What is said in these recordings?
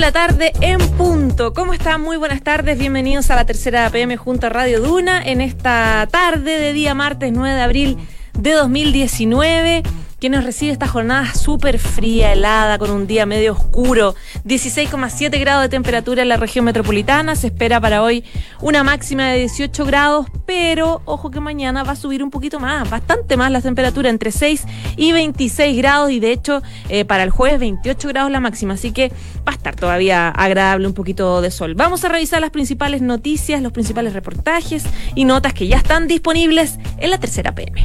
la tarde en punto. ¿Cómo están? Muy buenas tardes. Bienvenidos a la tercera PM junto a Radio Duna en esta tarde de día martes 9 de abril de 2019 que nos recibe esta jornada súper fría, helada, con un día medio oscuro. 16,7 grados de temperatura en la región metropolitana. Se espera para hoy una máxima de 18 grados, pero ojo que mañana va a subir un poquito más, bastante más la temperatura, entre 6 y 26 grados. Y de hecho, eh, para el jueves 28 grados la máxima. Así que va a estar todavía agradable un poquito de sol. Vamos a revisar las principales noticias, los principales reportajes y notas que ya están disponibles en la tercera PM.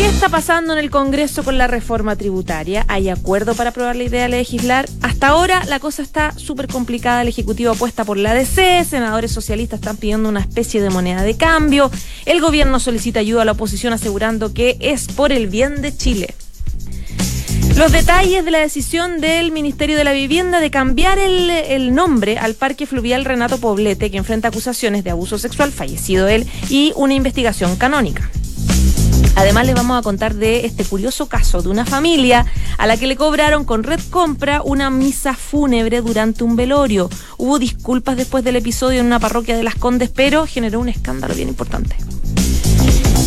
¿Qué está pasando en el Congreso con la reforma tributaria? ¿Hay acuerdo para aprobar la idea de legislar? Hasta ahora la cosa está súper complicada. El Ejecutivo apuesta por la DC, senadores socialistas están pidiendo una especie de moneda de cambio. El gobierno solicita ayuda a la oposición asegurando que es por el bien de Chile. Los detalles de la decisión del Ministerio de la Vivienda de cambiar el, el, nombre al Parque Fluvial Renato Poblete, que enfrenta acusaciones de abuso sexual, fallecido él, y una investigación canónica. Además les vamos a contar de este curioso caso de una familia a la que le cobraron con Red Compra una misa fúnebre durante un velorio. Hubo disculpas después del episodio en una parroquia de Las Condes, pero generó un escándalo bien importante.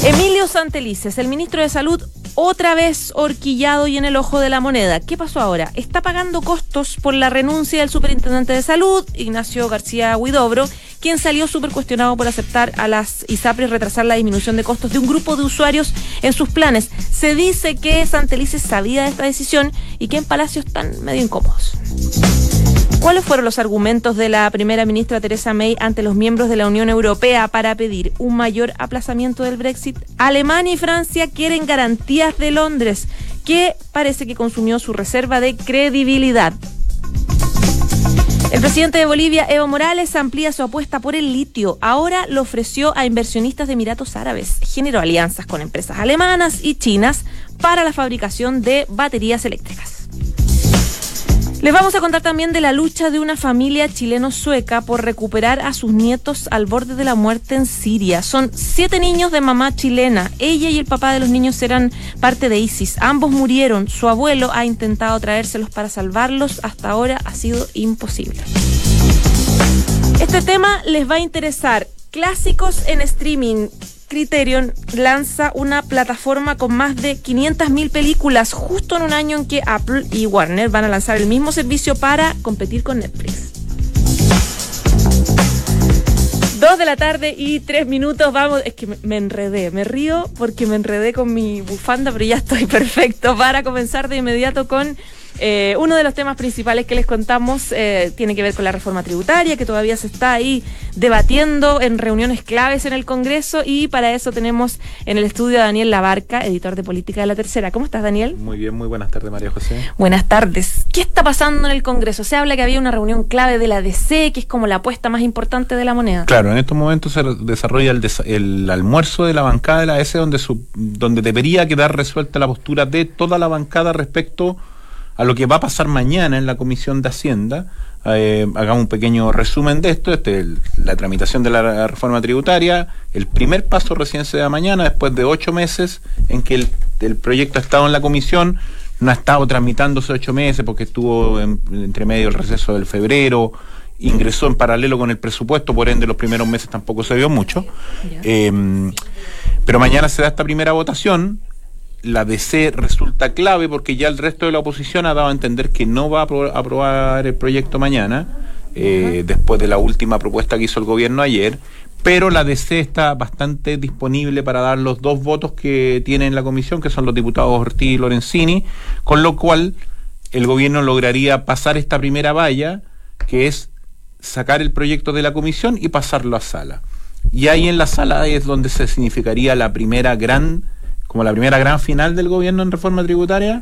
Emilio Santelices, el ministro de Salud, otra vez horquillado y en el ojo de la moneda. ¿Qué pasó ahora? Está pagando costos por la renuncia del superintendente de salud, Ignacio García Huidobro, quien salió súper cuestionado por aceptar a las ISAPRES retrasar la disminución de costos de un grupo de usuarios en sus planes. Se dice que Santelices sabía de esta decisión y que en Palacio están medio incómodos. ¿Cuáles fueron los argumentos de la primera ministra Teresa May ante los miembros de la Unión Europea para pedir un mayor aplazamiento del Brexit? Alemania y Francia quieren garantías de Londres, que parece que consumió su reserva de credibilidad. El presidente de Bolivia, Evo Morales, amplía su apuesta por el litio. Ahora lo ofreció a inversionistas de Emiratos Árabes. Generó alianzas con empresas alemanas y chinas para la fabricación de baterías eléctricas. Les vamos a contar también de la lucha de una familia chileno-sueca por recuperar a sus nietos al borde de la muerte en Siria. Son siete niños de mamá chilena. Ella y el papá de los niños eran parte de ISIS. Ambos murieron. Su abuelo ha intentado traérselos para salvarlos. Hasta ahora ha sido imposible. Este tema les va a interesar. Clásicos en streaming. Criterion lanza una plataforma con más de 500.000 películas justo en un año en que Apple y Warner van a lanzar el mismo servicio para competir con Netflix. Dos de la tarde y tres minutos, vamos, es que me enredé, me río porque me enredé con mi bufanda, pero ya estoy perfecto para comenzar de inmediato con eh, uno de los temas principales que les contamos eh, tiene que ver con la reforma tributaria, que todavía se está ahí debatiendo en reuniones claves en el Congreso y para eso tenemos en el estudio a Daniel Labarca, editor de política de la tercera. ¿Cómo estás, Daniel? Muy bien, muy buenas tardes, María José. Buenas tardes. ¿Qué está pasando en el Congreso? Se habla que había una reunión clave de la DC, que es como la apuesta más importante de la moneda. Claro, en estos momentos se desarrolla el, el almuerzo de la bancada de la DC, donde, su, donde debería quedar resuelta la postura de toda la bancada respecto a lo que va a pasar mañana en la Comisión de Hacienda. Eh, hagamos un pequeño resumen de esto. Este, la tramitación de la reforma tributaria, el primer paso recién se da mañana, después de ocho meses en que el, proyecto ha estado en la comisión, no ha estado tramitándose ocho meses porque estuvo entre medio el receso del febrero, ingresó en paralelo con el presupuesto, por ende los primeros meses tampoco se vio mucho. Eh, pero mañana se da esta primera votación, la DC resulta clave porque ya el resto de la oposición ha dado a entender que no va a aprobar el proyecto mañana, eh, después de la última propuesta que hizo el gobierno ayer, pero la DC está bastante disponible para dar los dos votos que tiene en la comisión, que son los diputados Ortiz y Lorenzini, con lo cual el gobierno lograría pasar esta primera valla, que es sacar el proyecto de la comisión y pasarlo a sala. Y ahí en la sala es donde se significaría la primera gran como la primera gran final del gobierno en reforma tributaria,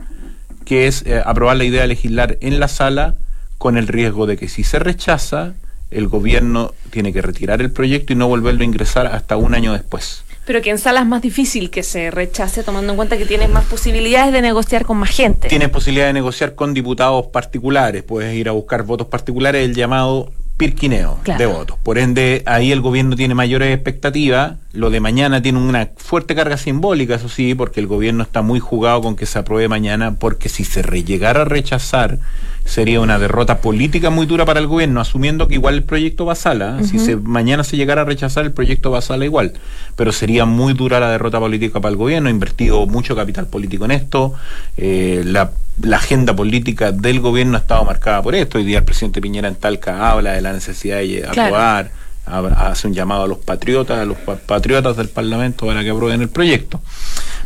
que es eh, aprobar la idea de legislar en la sala con el riesgo de que si se rechaza, el gobierno tiene que retirar el proyecto y no volverlo a ingresar hasta un año después. Pero que en sala es más difícil que se rechace, tomando en cuenta que tienes más posibilidades de negociar con más gente. Tienes posibilidad de negociar con diputados particulares, puedes ir a buscar votos particulares, el llamado pirquineo de votos. Por ende, ahí el gobierno tiene mayores expectativas. Lo de mañana tiene una fuerte carga simbólica, eso sí, porque el gobierno está muy jugado con que se apruebe mañana, porque si se llegara a rechazar, sería una derrota política muy dura para el gobierno, asumiendo que igual el proyecto va a sala. Si se, mañana se llegara a rechazar, el proyecto va a sala igual. Pero sería muy dura la derrota política para el gobierno, ha invertido mucho capital político en esto. Eh, la la agenda política del gobierno ha estado marcada por esto. Hoy día el presidente Piñera en Talca habla de la necesidad de aprobar, hace un llamado a los patriotas, a los patriotas del Parlamento para que aprueben el proyecto.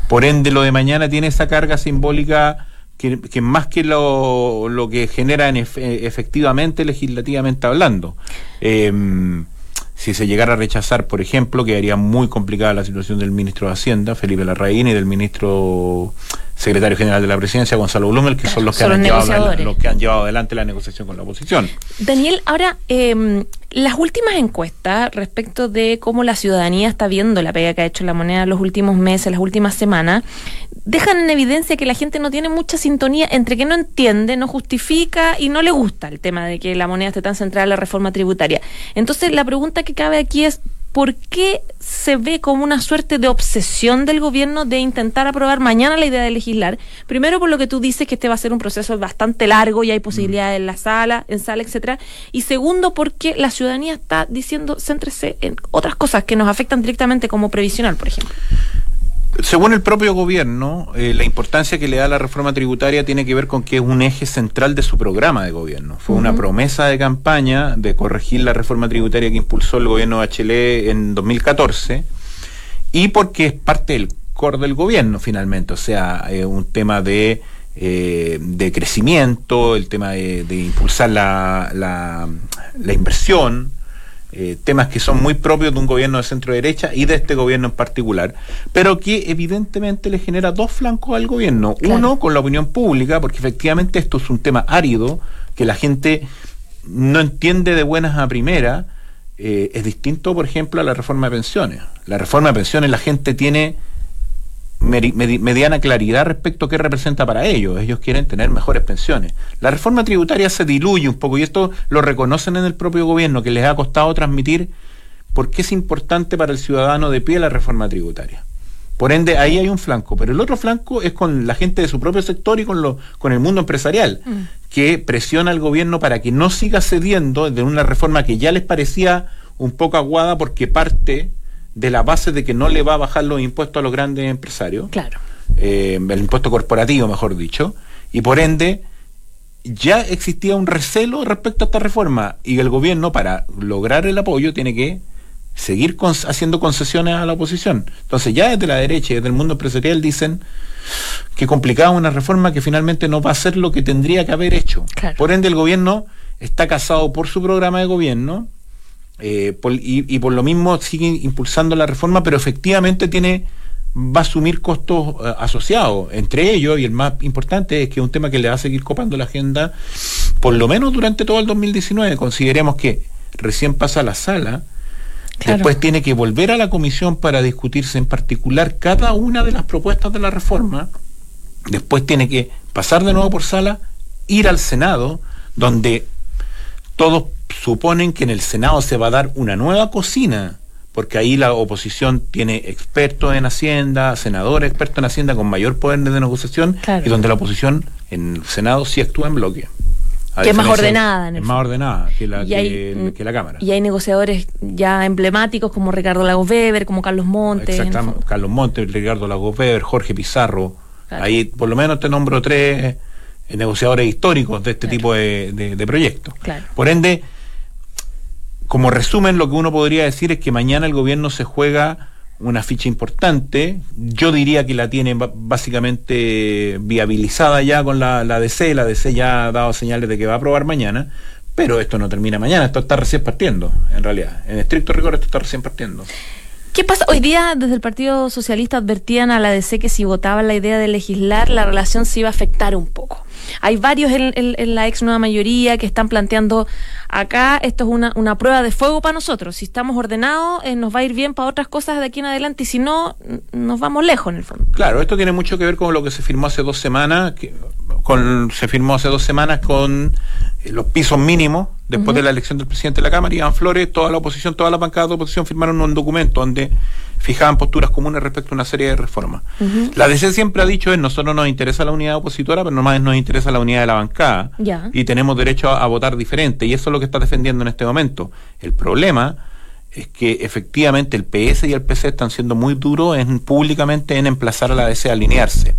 Por ende, lo de mañana tiene esa carga simbólica que, más que lo, lo que genera efectivamente legislativamente hablando. Em, si se llegara a rechazar, por ejemplo, quedaría muy complicada la situación del ministro de Hacienda, Felipe Larraín, y del ministro secretario general de la presidencia, Gonzalo Blumel, que son los que, han llevado, los que han llevado adelante la negociación con la oposición. Daniel, ahora, eh, las últimas encuestas respecto de cómo la ciudadanía está viendo la pega que ha hecho la moneda los últimos meses, las últimas semanas, dejan en evidencia que la gente no tiene mucha sintonía entre que no entiende, no justifica y no le gusta el tema de que la moneda esté tan centrada en la reforma tributaria. Entonces, la pregunta que cabe aquí es, ¿por qué se ve como una suerte de obsesión del gobierno de intentar aprobar mañana la idea de legislar? Primero por lo que tú dices que este va a ser un proceso bastante largo y hay posibilidades en la sala, en sala, etcétera. Y segundo porque la ciudadanía está diciendo céntrese en otras cosas que nos afectan directamente como previsional, por ejemplo. Según el propio gobierno, eh, la importancia que le da la reforma tributaria tiene que ver con que es un eje central de su programa de gobierno. Fue una promesa de campaña de corregir la reforma tributaria que impulsó el gobierno de Bachelet en 2014 y porque es parte del core del gobierno finalmente, o sea, es un tema de, eh, de crecimiento, el tema de, impulsar la, la, la inversión, eh, temas que son muy propios de un gobierno de centro derecha y de este gobierno en particular, pero que evidentemente le genera dos flancos al gobierno. Uno con la opinión pública, porque efectivamente esto es un tema árido, que la gente no entiende de buenas a primera. Eh, es distinto, por ejemplo, a la reforma de pensiones. La reforma de pensiones la gente tiene mediana claridad respecto a qué representa para ellos. Ellos quieren tener mejores pensiones. La reforma tributaria se diluye un poco y esto lo reconocen en el propio gobierno, que les ha costado transmitir por qué es importante para el ciudadano de pie la reforma tributaria. Por ende, ahí hay un flanco, pero el otro flanco es con la gente de su propio sector y con, lo, con el mundo empresarial, mm. que presiona al gobierno para que no siga cediendo de una reforma que ya les parecía un poco aguada porque parte de la base de que no le va a bajar los impuestos a los grandes empresarios. Claro. Eh, el impuesto corporativo, mejor dicho. Y por ende, ya existía un recelo respecto a esta reforma y el gobierno, para lograr el apoyo, tiene que seguir haciendo concesiones a la oposición. Entonces, ya desde la derecha y desde el mundo empresarial dicen que complicaba una reforma que finalmente no va a ser lo que tendría que haber hecho. Por ende, el gobierno está casado por su programa de gobierno eh, y, por lo mismo sigue impulsando la reforma, pero efectivamente tiene va a asumir costos eh, asociados. Entre ellos, y el más importante, es que es un tema que le va a seguir copando la agenda, por lo menos durante todo el 2019. Consideremos que recién pasa a la sala, después tiene que volver a la comisión para discutirse en particular cada una de las propuestas de la reforma, después tiene que pasar de nuevo por sala, ir al Senado, donde todos suponen que en el Senado se va a dar una nueva cocina, porque ahí la oposición tiene expertos en Hacienda, senadores expertos en Hacienda con mayor poder de negociación, y donde la oposición en el Senado sí actúa en bloque. Que es más ordenada. es más ordenada que la, que, la Cámara. Y hay negociadores ya emblemáticos como Ricardo Lagos Weber, como Carlos Montes. Exactamente, Carlos Montes, Ricardo Lagos Weber, Jorge Pizarro. Ahí por lo menos te nombro tres eh, negociadores históricos de este tipo de, de proyectos. Por ende, como resumen, lo que uno podría decir es que mañana el gobierno se juega una ficha importante. Yo diría que la tiene básicamente viabilizada ya con la, la DC. La DC ya ha dado señales de que va a aprobar mañana. Pero esto no termina mañana, esto está recién partiendo, en realidad. En estricto rigor, esto está recién partiendo. ¿Qué pasa? Hoy día desde el Partido Socialista advertían a la DC que si votaban la idea de legislar, la relación se iba a afectar un poco. Hay varios en, la ex nueva mayoría que están planteando acá, esto es una, una prueba de fuego para nosotros. Si estamos ordenados, eh, nos va a ir bien para otras cosas de aquí en adelante y si no, nos vamos lejos en el fondo. Claro, esto tiene mucho que ver con lo que se firmó hace dos semanas, con, se firmó hace dos semanas con eh, los pisos mínimos Después de la elección del presidente de la Cámara, Iván Flores, toda la oposición, todas las bancadas de oposición firmaron un documento donde fijaban posturas comunes respecto a una serie de reformas. La DC siempre ha dicho, es, nosotros nos interesa la unidad opositora, pero nomás nos interesa la unidad de la bancada. Y tenemos derecho a, votar diferente. Y eso es lo que está defendiendo en este momento. El problema es que efectivamente el PS y el PC están siendo muy duros en, públicamente en emplazar a la DC a alinearse.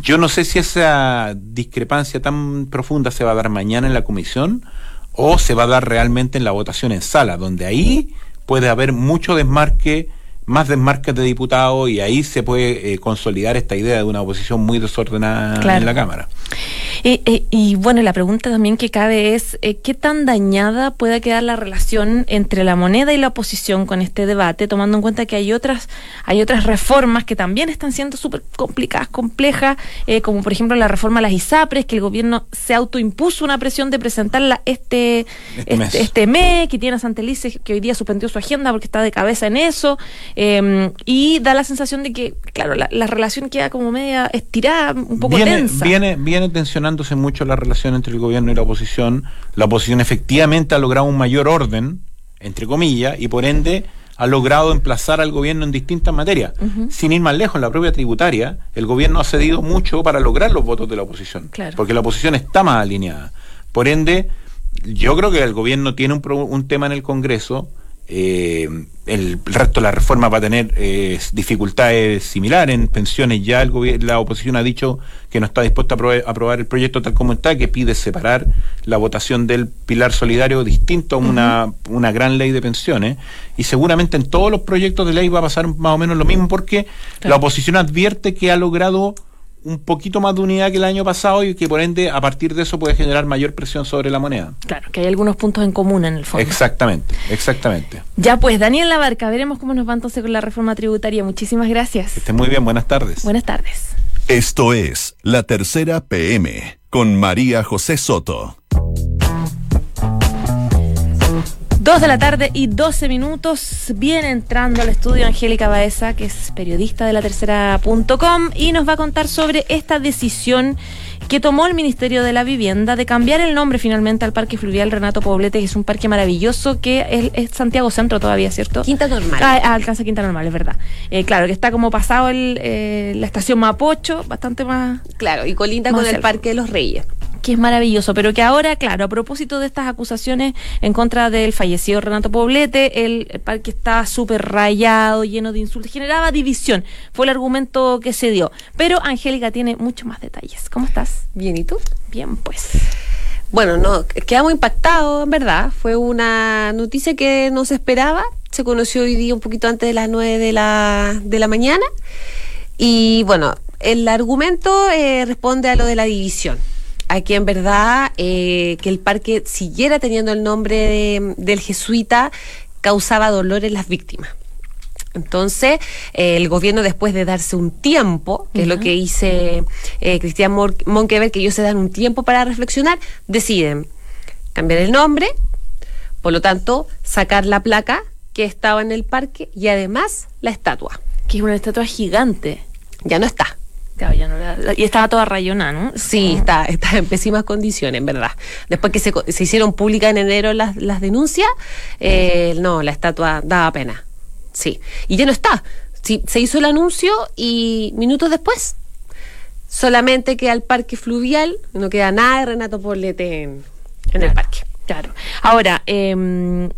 Yo no sé si esa discrepancia tan profunda se va a dar mañana en la comisión o se va a dar realmente en la votación en sala, donde ahí puede haber mucho desmarque, más desmarques de diputados y ahí se puede eh, consolidar esta idea de una oposición muy desordenada en la Cámara. Eh, eh, y bueno, la pregunta también que cabe es, eh, ¿qué tan dañada puede quedar la relación entre la moneda y la oposición con este debate, tomando en cuenta que hay otras, hay otras reformas que también están siendo súper complicadas, complejas, como por ejemplo la reforma a las ISAPRES, que el gobierno se autoimpuso una presión de presentarla este, este, este, mes. que tiene a Santelice, que hoy día suspendió su agenda porque está de cabeza en eso, em, y da la sensación de que, claro, la, relación queda como media estirada, un poco tensa. Viene, viene tensionada mucho la relación entre el gobierno y la oposición. La oposición efectivamente ha logrado un mayor orden, entre comillas, y por ende ha logrado emplazar al gobierno en distintas materias. Sin ir más lejos, en la propia tributaria, el gobierno ha cedido mucho para lograr los votos de la oposición, porque la oposición está más alineada. Por ende, yo creo que el gobierno tiene un, un tema en el Congreso eh, el resto de la reforma va a tener eh, dificultades similares en pensiones. Ya el la oposición ha dicho que no está dispuesta a aprobar, el proyecto tal como está, que pide separar la votación del pilar solidario distinto a una, una gran ley de pensiones. Y seguramente en todos los proyectos de ley va a pasar más o menos lo mismo porque la oposición advierte que ha logrado un poquito más de unidad que el año pasado y que por ende a partir de eso puede generar mayor presión sobre la moneda. Claro, que hay algunos puntos en común en el fondo. Exactamente, exactamente. Ya pues, Daniel Labarca, veremos cómo nos va entonces con la reforma tributaria. Muchísimas gracias. Que esté muy bien, buenas tardes. Buenas tardes. Esto es La Tercera PM con María José Soto. Dos de la tarde y 12 minutos. Viene entrando al estudio Angélica Baeza, que es periodista de la tercera.com, y nos va a contar sobre esta decisión que tomó el Ministerio de la Vivienda de cambiar el nombre finalmente al Parque Fluvial Renato Poblete, que es un parque maravilloso que es, Santiago Centro todavía, ¿cierto? Quinta Normal. Ah, ah alcanza Quinta Normal, es verdad. Eh, claro, que está como pasado el, eh, la estación Mapocho, bastante más. Claro, y colinda con el Parque de los Reyes que es maravilloso, pero que ahora, claro, a propósito de estas acusaciones en contra del fallecido Renato Poblete, el, parque estaba súper rayado, lleno de insultos, generaba división. Fue el argumento que se dio. Pero Angélica tiene muchos más detalles. ¿Cómo estás? Bien, ¿y tú? Bien, pues. Bueno, no, quedamos impactados, en verdad. Fue una noticia que no se esperaba. Se conoció hoy día un poquito antes de las 9 de la, de la mañana. Y bueno, el argumento eh, responde a lo de la división aquí en verdad eh, que el parque siguiera teniendo el nombre del jesuita causaba dolor en las víctimas. Entonces, eh, el gobierno, después de darse un tiempo, que es lo que dice eh, Cristian Monkever, que ellos se dan un tiempo para reflexionar, deciden cambiar el nombre, por lo tanto, sacar la placa que estaba en el parque y además la estatua. Que es una estatua gigante. Ya no está y estaba toda rayona, ¿no? Sí, está, está en pésimas condiciones, en verdad. Después que se, se hicieron públicas en enero las, las denuncias, eh, no, la estatua daba pena. Sí. Y ya no está. Sí, se hizo el anuncio y minutos después, solamente queda el parque fluvial, no queda nada de Renato Poblete en, el parque. Claro. Ahora, eh,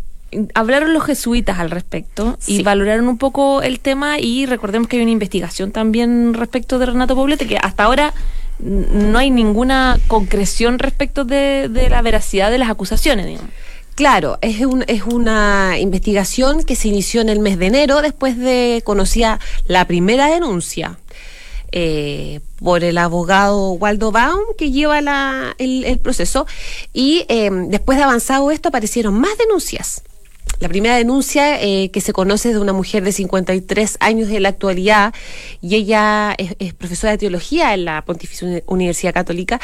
hablaron los jesuitas al respecto y valoraron un poco el tema y recordemos que hay una investigación también respecto de Renato Poblete que hasta ahora no hay ninguna concreción respecto de, la veracidad de las acusaciones, digamos. Claro, es, un, es una investigación que se inició en el mes de enero después de conocía la primera denuncia eh, por el abogado Waldo Baum que lleva el, proceso y eh, después de avanzado esto aparecieron más denuncias la primera denuncia eh, que se conoce es de una mujer de 53 años de la actualidad y ella es, profesora de teología en la Pontificia Universidad Católica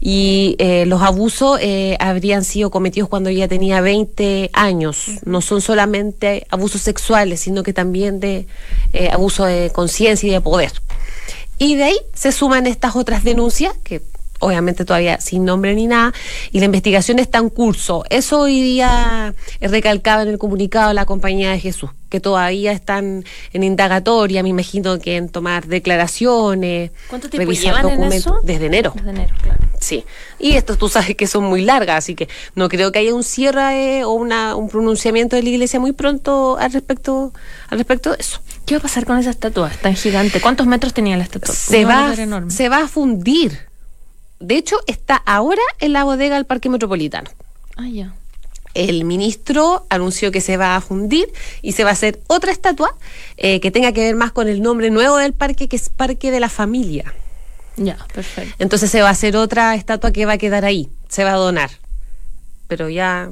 y eh, los abusos eh, habrían sido cometidos cuando ella tenía 20 años. No son solamente abusos sexuales, sino que también de abuso de conciencia y de poder. Y de ahí se suman estas otras denuncias que obviamente todavía sin nombre ni nada, y la investigación está en curso. Eso hoy día recalcaba en el comunicado de la compañía de Jesús, que todavía están en indagatoria, me imagino que en tomar declaraciones, ¿Cuánto tiempo revisar en documentos. eso? Desde enero. Desde enero, claro. Sí, y estas tú sabes que son muy largas, así que no creo que haya un cierre eh, o una, un pronunciamiento de la iglesia muy pronto al respecto, al respecto de eso. ¿Qué va a pasar con esa estatua tan gigante? ¿Cuántos metros tenía la estatua? Se Una va, se va a fundir. De hecho, está ahora en la bodega del Parque Metropolitano. Ah, ya. El ministro anunció que se va a fundir y se va a hacer otra estatua eh, que tenga que ver más con el nombre nuevo del parque, que es Parque de la Familia. Ya, perfecto. Entonces se va a hacer otra estatua que va a quedar ahí, se va a donar, pero ya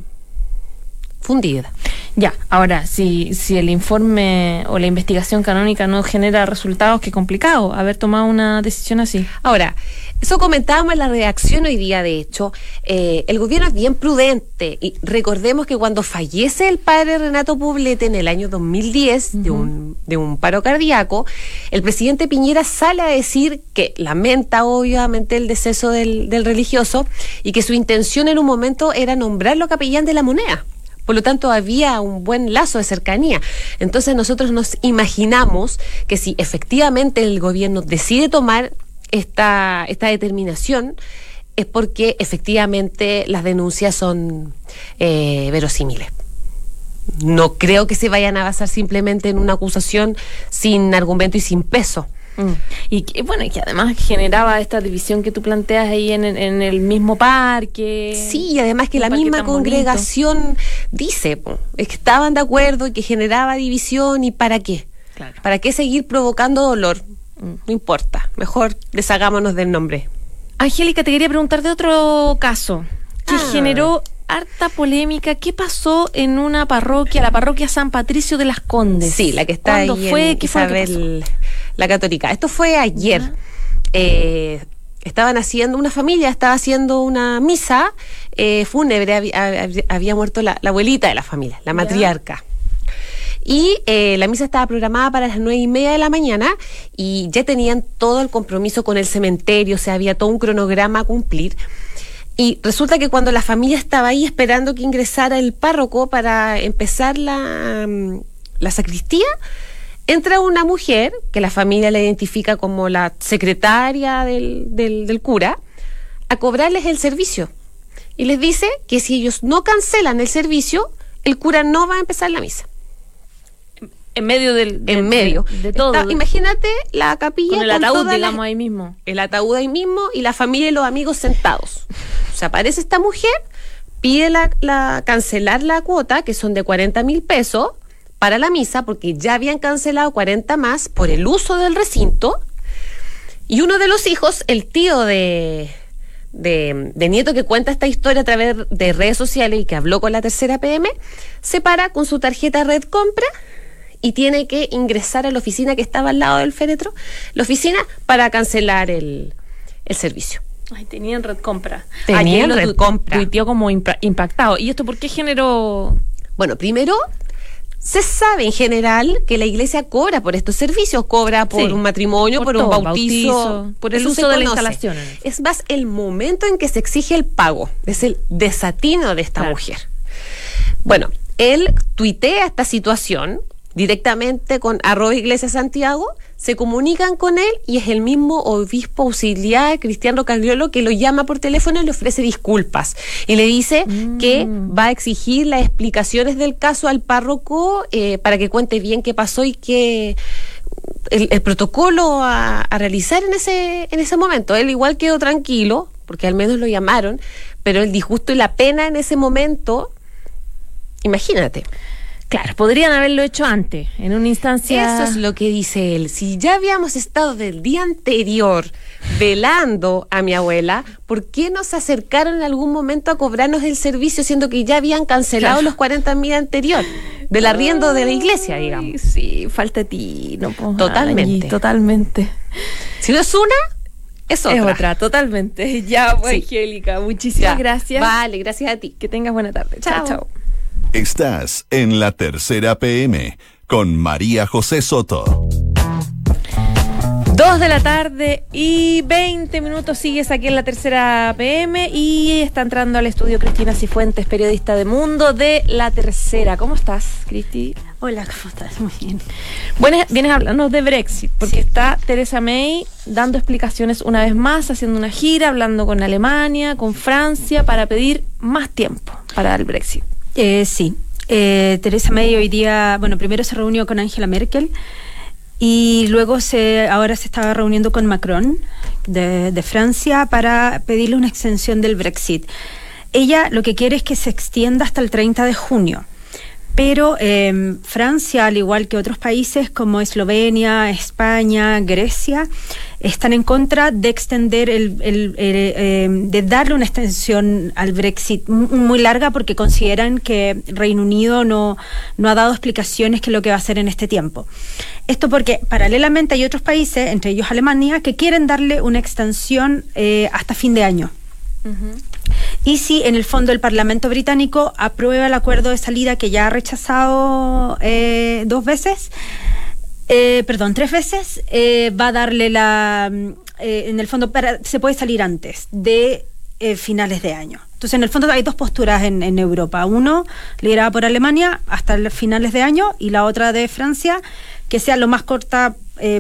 fundida. Ya, ahora, si, si el informe o la investigación canónica no genera resultados, qué complicado haber tomado una decisión así. Ahora, eso comentábamos en la redacción hoy día, de hecho, eh, el gobierno es bien prudente y recordemos que cuando fallece el padre Renato Poblete en el año 2010 de, un, de un paro cardíaco, el presidente Piñera sale a decir que lamenta obviamente el deceso del, del religioso y que su intención en un momento era nombrarlo capellán de la moneda. Por lo tanto, había un buen lazo de cercanía. Entonces nosotros nos imaginamos que si efectivamente el gobierno decide tomar esta, esta determinación, es porque efectivamente las denuncias son eh, verosímiles. No creo que se vayan a basar simplemente en una acusación sin argumento y sin peso. Mm. Y que, bueno, y que además generaba esta división que tú planteas ahí en, el mismo parque. Sí, y además que la misma bonito. congregación dice es que estaban de acuerdo y que generaba división y para qué. Claro. ¿Para qué seguir provocando dolor? No importa, mejor deshagámonos del nombre. Angélica, te quería preguntar de otro caso que Ah. generó harta polémica. ¿Qué pasó en una parroquia, la parroquia San Patricio de las Condes? Sí, la que está ahí ¿Cuándo fue? en ¿Qué fue? Isabel la Católica. Esto fue ayer. Eh, estaban haciendo, una familia estaba haciendo una misa eh, fúnebre, había, había- muerto la, la abuelita de la familia, la matriarca. Y eh, la misa estaba programada para las nueve y media de la mañana y ya tenían todo el compromiso con el cementerio, o sea, había todo un cronograma a cumplir. Y resulta que cuando la familia estaba ahí esperando que ingresara el párroco para empezar la, mm, la sacristía, entra una mujer que la familia la identifica como la secretaria del, del- del cura a cobrarles el servicio. Y les dice que si ellos no cancelan el servicio, el cura no va a empezar la misa. En medio del. de- En medio. De, de todo. Está- imagínate la capilla con el ataúd, digamos, ahí mismo. el ataúd ahí mismo y la familia y los amigos sentados. O sea, aparece esta mujer, pide la, la- cancelar la cuota, que son de 40 mil pesos, para la misa, porque ya habían cancelado 40 más por el uso del recinto. Y uno de los hijos, el tío de, de, de Nieto que cuenta esta historia a través de redes sociales y que habló con la tercera PM, se para con su tarjeta Red Compra y tiene que ingresar a la oficina que estaba al lado del féretro, la oficina, para cancelar el, el servicio. Ay, tenían red compra. Tenían Ayer red tu- compra. Tuiteó como impa- impactado. ¿Y esto por qué generó.? Bueno, primero, se sabe en general que la iglesia cobra por estos servicios, cobra por Sí, un matrimonio, por por, un bautizo, bautizo, por el uso de la instalación. Es más, el momento en que se exige el pago, es el desatino de esta Claro. mujer. Bueno, él tuitea esta situación directamente con arroba Iglesia Santiago, se comunican con él y es el mismo obispo auxiliar Cristiano Cagliolo que lo llama por teléfono y le ofrece disculpas y le dice que va a exigir las explicaciones del caso al párroco eh, para que cuente bien qué pasó y el, el protocolo a, a realizar en ese, en ese momento. Él igual quedó tranquilo, porque al menos lo llamaron, pero el disgusto y la pena en ese momento, imagínate. Claro, podrían haberlo hecho antes, en una instancia. Eso es lo que dice él. Si ya habíamos estado del día anterior velando a mi abuela, ¿por qué no se acercaron en algún momento a cobrarnos el servicio siendo que ya habían cancelado Claro. los 40 mil anterior? Del arriendo de la iglesia, digamos. Sí, falta de ti, no po, Totalmente. Totalmente. Si no es una, es otra. Es otra, totalmente. Ya, pues, Sí. Angélica, muchísimas Ya. gracias. Vale, gracias a ti. Que tengas buena tarde. Chao. chao. Estás en la tercera PM con María José Soto. Dos de la tarde y 20 minutos sigues aquí en la tercera PM y está entrando al estudio Cristina Cifuentes, periodista de Mundo de la Tercera. ¿Cómo estás, Cristi? Hola, ¿cómo estás? Muy bien. Bueno, vienes a hablarnos de Brexit, porque está Teresa May dando explicaciones una vez más, haciendo una gira, hablando con Alemania, con Francia, para pedir más tiempo para el Brexit. Eh, sí. Eh, Teresa May hoy día, bueno, primero se reunió con Angela Merkel y luego se, ahora se estaba reuniendo con Macron de, de Francia para pedirle una extensión del Brexit. Ella lo que quiere es que se extienda hasta el 30 de junio. Pero eh, Francia, al igual que otros países como Eslovenia, España, Grecia, están en contra de extender el, el, eh, de darle una extensión al Brexit muy larga porque consideran que Reino Unido no, no ha dado explicaciones que lo que va a hacer en este tiempo. Esto porque paralelamente hay otros países, entre ellos Alemania, que quieren darle una extensión eh, hasta fin de año. Y si en el fondo el Parlamento británico aprueba el acuerdo de salida que ya ha rechazado eh, dos veces, eh, perdón, tres veces, eh, va a darle la, en el fondo, para, se puede salir antes de finales de año. Entonces, en el fondo hay dos posturas en, en Europa. Uno, liderada por Alemania hasta finales de año, y la otra de Francia, que sea lo más corta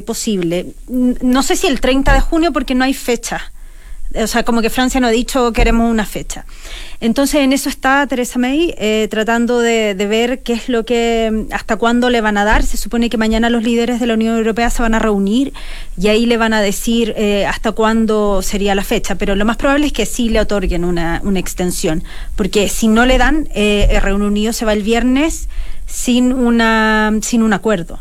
posible. No sé si el 30 de junio, porque no hay fecha o sea, como que Francia no ha dicho queremos una fecha. Entonces en eso está Teresa May eh, tratando de, ver qué es lo que, hasta cuándo le van a dar. Se supone que mañana los líderes de la Unión Europea se van a reunir y ahí le van a decir eh, hasta cuándo sería la fecha. Pero lo más probable es que sí le otorguen una, una extensión, porque si no le dan, eh, el Reino Unido se va el viernes sin, una, sin un acuerdo.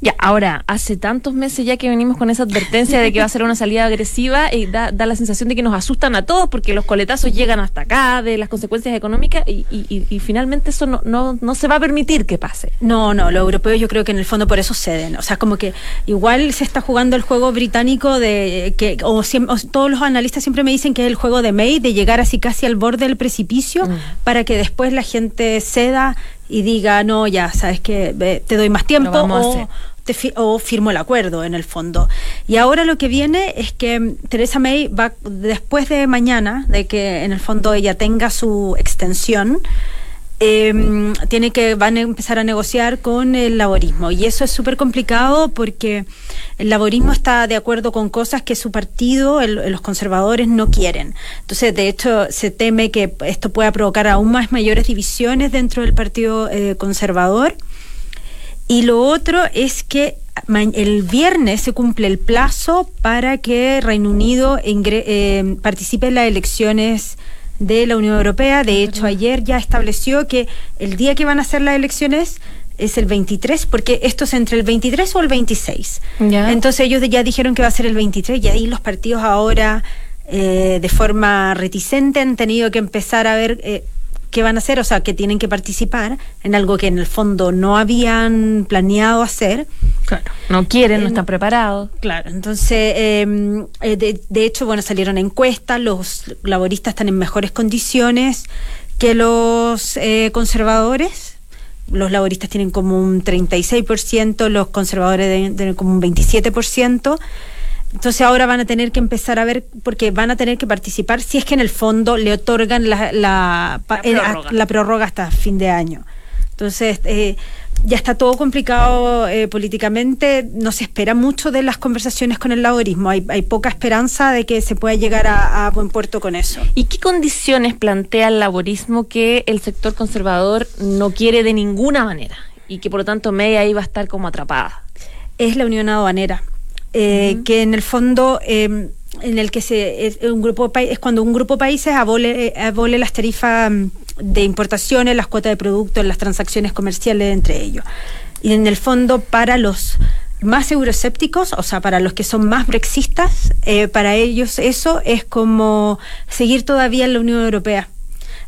Ya, ahora, hace tantos meses ya que venimos con esa advertencia de que va a ser una salida agresiva y da, da la sensación de que nos asustan a todos porque los coletazos llegan hasta acá, de las consecuencias económicas y, y, y finalmente eso no, no, no se va a permitir que pase. No, no, los europeos yo creo que en el fondo por eso ceden. O sea, como que igual se está jugando el juego británico de que, o, todos los analistas siempre me dicen que es el juego de May, de llegar así casi al borde del precipicio mm. para que después la gente ceda y diga, no, ya, sabes que te doy más tiempo o, o, firmo el acuerdo en el fondo. Y ahora lo que viene es que Teresa May va, después de mañana, de que en el fondo ella tenga su extensión, eh, tiene que van a empezar a negociar con el laborismo y eso es súper complicado porque el laborismo está de acuerdo con cosas que su partido, el, los conservadores, no quieren. Entonces, de hecho, se teme que esto pueda provocar aún más mayores divisiones dentro del partido eh, conservador. Y lo otro es que el viernes se cumple el plazo para que Reino Unido eh, participe en las elecciones de la Unión Europea. De hecho, ayer ya estableció que el día que van a hacer las elecciones es el 23, porque esto es entre el 23 o el 26. Entonces ellos ya dijeron que va a ser el 23 y ahí los partidos ahora eh, de forma reticente han tenido que empezar a ver... Eh, qué van a hacer, o sea, que tienen que participar en algo que en el fondo no habían planeado hacer. Claro, no quieren, no están preparados. Claro, entonces, em, eh, de, hecho, bueno, salieron encuestas, los laboristas están en mejores condiciones que los eh, conservadores. Los laboristas tienen como un 36%, los conservadores tienen como un 27%. Entonces ahora van a tener que empezar a ver, porque van a tener que participar si es que en el fondo le otorgan la, la, la, prórroga. hasta fin de año. Entonces, eh, ya está todo complicado eh, políticamente, no se espera mucho de las conversaciones con el laborismo, hay, hay poca esperanza de que se pueda llegar a, buen puerto con eso. ¿Y qué condiciones plantea el laborismo que el sector conservador no quiere de ninguna manera y que por lo tanto media ahí va a estar como atrapada? Es la unión aduanera eh, que en el fondo em, en el que se es un grupo es cuando un grupo de países abole, eh, abole las tarifas mm, de importaciones, las cuotas de productos, las transacciones comerciales entre ellos. Y en el fondo para los más euroscépticos, o sea, para los que son más brexistas, eh, para ellos eso es como seguir todavía en la Unión Europea.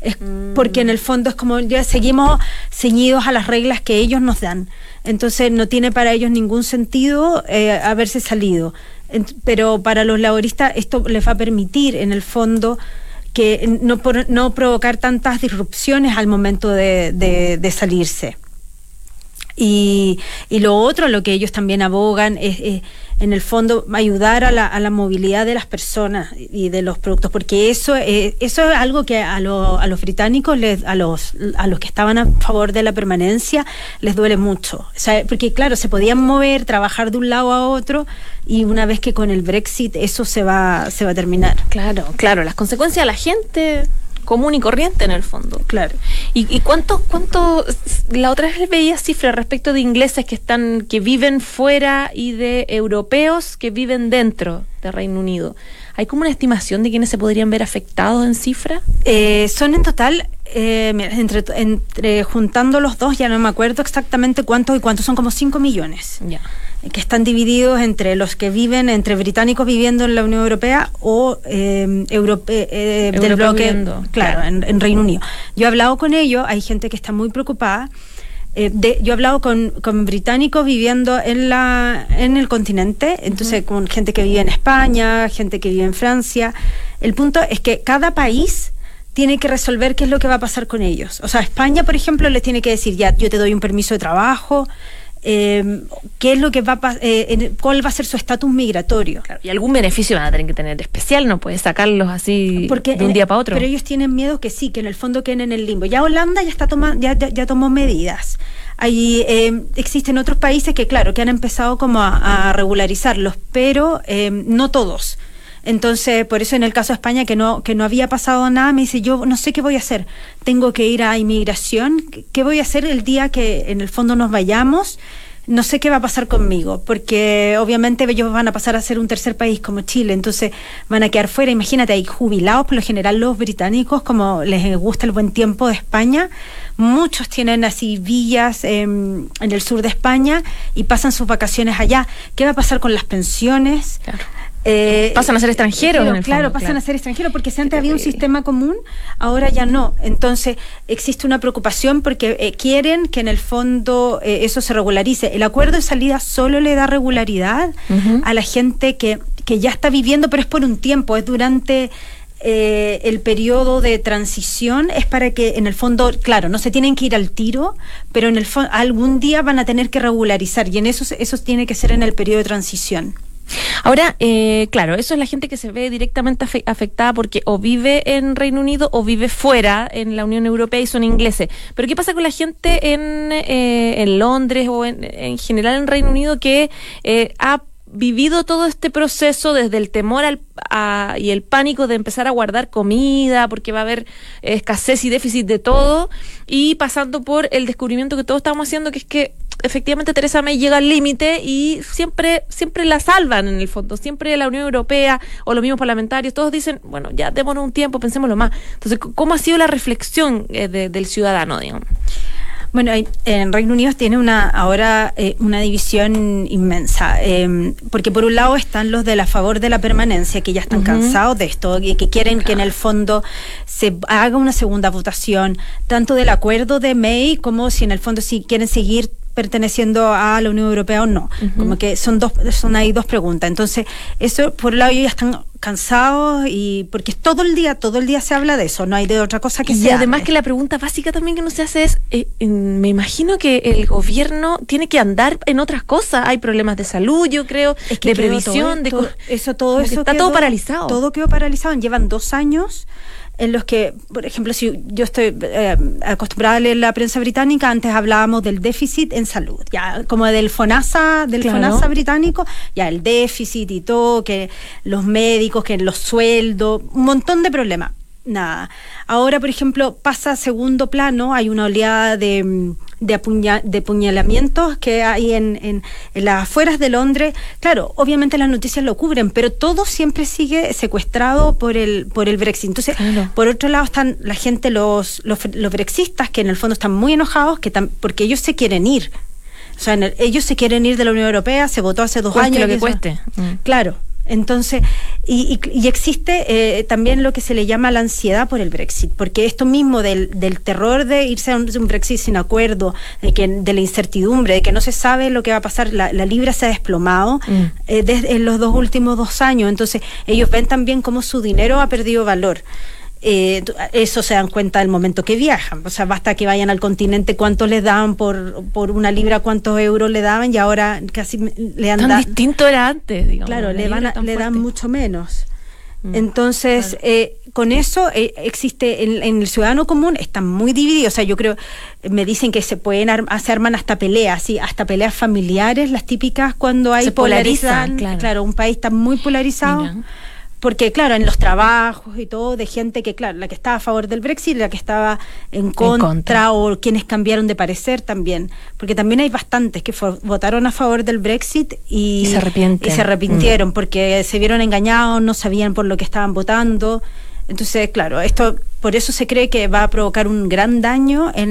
Es mm. porque en el fondo es como ya seguimos ceñidos a las reglas que ellos nos dan. Entonces no tiene para ellos ningún sentido eh, haberse salido. pero para los laboristas esto les va a permitir, en el fondo, que no, no provocar tantas disrupciones al momento de, de, salirse. Y, y lo otro, lo que ellos también abogan es, en el fondo, ayudar a la, a la movilidad de las personas y de los productos, porque eso, eh, eso es algo que a, lo- a los británicos, les, a, los, a los que estaban a favor de la permanencia, les duele mucho. Porque claro, se podían mover, trabajar de un lado a otro, y una vez que con el Brexit eso se va, se va a terminar. Claro, claro, las consecuencias a la gente común y corriente en el fondo. Claro. ¿Y, y cuánto, cuánto, la otra vez veía cifras respecto de ingleses que están, que viven fuera y de europeos que viven dentro de Reino Unido? ¿Hay como una estimación de quiénes se podrían ver afectados en cifra? Eh, son en total, eh, mira, entre, entre juntando los dos, ya no me acuerdo exactamente cuántos y cuántos, son como 5 millones. Ya. Eh, que están divididos entre los que viven, entre británicos viviendo en la Unión Europea o eh, europe- eh, del Europeos bloque, viviendo, claro, claro. En, en Reino Unido. Yo he hablado con ellos, hay gente que está muy preocupada. eh, de- yo he hablado con, con británicos viviendo en la en el continente, entonces con gente que vive en España, gente que vive en Francia. El punto es que cada país tiene que resolver qué es lo que va a pasar con ellos. O sea, España, por ejemplo, les tiene que decir, ya, yo te doy un permiso de trabajo, eh, qué es lo que va a eh, en- cuál va a ser su estatus migratorio. Claro, y algún beneficio van a tener que tener especial, no puedes sacarlos así Porque de un día para otro. Pero ellos tienen miedo que sí, que en el fondo queden en el limbo. Ya Holanda ya está toma, ya, ya, ya tomó medidas. Ahí eh, existen otros países que, claro, que han empezado como a, a regularizarlos, pero eh, no todos. Entonces, por eso en el caso de España, que no, que no había pasado nada, me dice, yo no sé qué voy a hacer. Tengo que ir a inmigración. ¿Qué- ¿Qué voy a hacer el día que en el fondo nos vayamos? no sé qué va a pasar conmigo, porque obviamente ellos van a pasar a ser un tercer país como Chile, entonces van a quedar fuera. Imagínate, hay jubilados, por lo general los británicos, como les gusta el buen tiempo de España, muchos tienen así villas eh, en el sur de España y pasan sus vacaciones allá. ¿Qué va a pasar con las pensiones? Claro. Eh, Pasan a ser extranjeros, Claro, en el claro, fondo, pasan claro. a ser extranjeros porque si antes había un sistema común, ahora ya no. Entonces existe una preocupación porque eh, quieren que en el fondo eh, eso se regularice. El acuerdo de salida solo le da regularidad a la gente que, que ya está viviendo, pero es por un tiempo, es durante eh, el periodo de transición, es para que en el fondo, claro, no se tienen que ir al tiro, pero en el fondo algún día van a tener que regularizar y en eso, eso tiene que ser en el periodo de transición. Ahora, eh, claro, eso es la gente que se ve directamente afe- afectada porque o vive en Reino Unido o vive fuera en la Unión Europea y son ingleses. Pero ¿qué pasa con la gente en, eh, en Londres o en, en general en Reino Unido que eh, ha vivido todo este proceso desde el temor al, a- y el pánico de empezar a guardar comida porque va a haber escasez y déficit de todo y pasando por el descubrimiento que todos estamos haciendo que es que efectivamente Teresa May llega al límite y siempre siempre la salvan en el fondo. Siempre la Unión Europea o los mismos parlamentarios todos dicen bueno ya démonos un tiempo pensémoslo más entonces ¿cómo ha sido la reflexión eh, de- del ciudadano digamos? Bueno, en Reino Unido tiene una ahora eh, una división inmensa, eh, porque por un lado están los de la favor de la permanencia, que ya están cansados de esto, y que quieren que en el fondo se haga una segunda votación, tanto del acuerdo de May como si en el fondo si quieren seguir perteneciendo a la Unión Europea o no. Como que son dos, son ahí dos preguntas. Entonces, eso por un lado ellos ya están cansados y porque todo el día, todo el día se habla de eso, no hay de otra cosa que y se además hable. que la pregunta básica también que no se hace es, eh, me imagino que el gobierno tiene que andar en otras cosas. Hay problemas de salud, yo creo, Es que de previsión, todo- de todo- eso todo eso está quedó- todo paralizado. Todo quedó paralizado. Llevan dos años en los que, por ejemplo, si yo estoy eh, acostumbrada a leer la prensa británica, antes hablábamos del déficit en salud, ya como del FONASA, del Claro. FONASA británico, ya el déficit y todo, que los médicos, que los sueldos, un montón de problemas. Nada. Ahora, por ejemplo, pasa a segundo plano, hay una oleada de, mm, de, apuña- de puñalamientos que hay en, en, en las afueras de Londres. Claro, obviamente las noticias lo cubren, pero todo siempre sigue secuestrado por el, por el Brexit. Entonces, Claro. por otro lado están la gente, los, los, los brexistas, que en el fondo están muy enojados que tam- porque ellos se quieren ir. O sea, el- ellos se quieren ir de la Unión Europea, se votó hace dos Cueste años. lo que cueste. Mm. Claro. Entonces, y, y- y existe eh, también lo que se le llama la ansiedad por el Brexit, porque esto mismo del, del terror de irse a un, un Brexit sin acuerdo, de, que, de la incertidumbre, de que no se sabe lo que va a pasar, la, la libra se ha desplomado Mm. eh, desde en los dos últimos dos años, entonces ellos ven también cómo su dinero ha perdido valor. Eh, eso se dan cuenta del momento que viajan. O sea, basta que vayan al continente, cuánto les daban por, por una libra, cuántos euros le daban y ahora casi le han Tan dado. distinto era antes, digamos. Claro, la le, van a- le dan mucho menos. Mm, Entonces, claro. eh, con eso eh, existe en, en el ciudadano común, están muy divididos. O sea, yo creo, me dicen que se pueden ar- se arman hasta peleas, sí, hasta peleas familiares, las típicas cuando hay Se polarizan, polarizan- claro. claro, un país está muy polarizado. Mira. Porque, claro, en los trabajos y todo, de gente que, claro, la que estaba a favor del Brexit, la que estaba en contra, contra. o quienes cambiaron de parecer también. Porque también hay bastantes que votaron a favor del Brexit y, Y se arrepienten. y se arrepintieron porque se vieron engañados, no sabían por lo que estaban votando. Entonces, claro, esto por eso se cree que va a provocar un gran daño en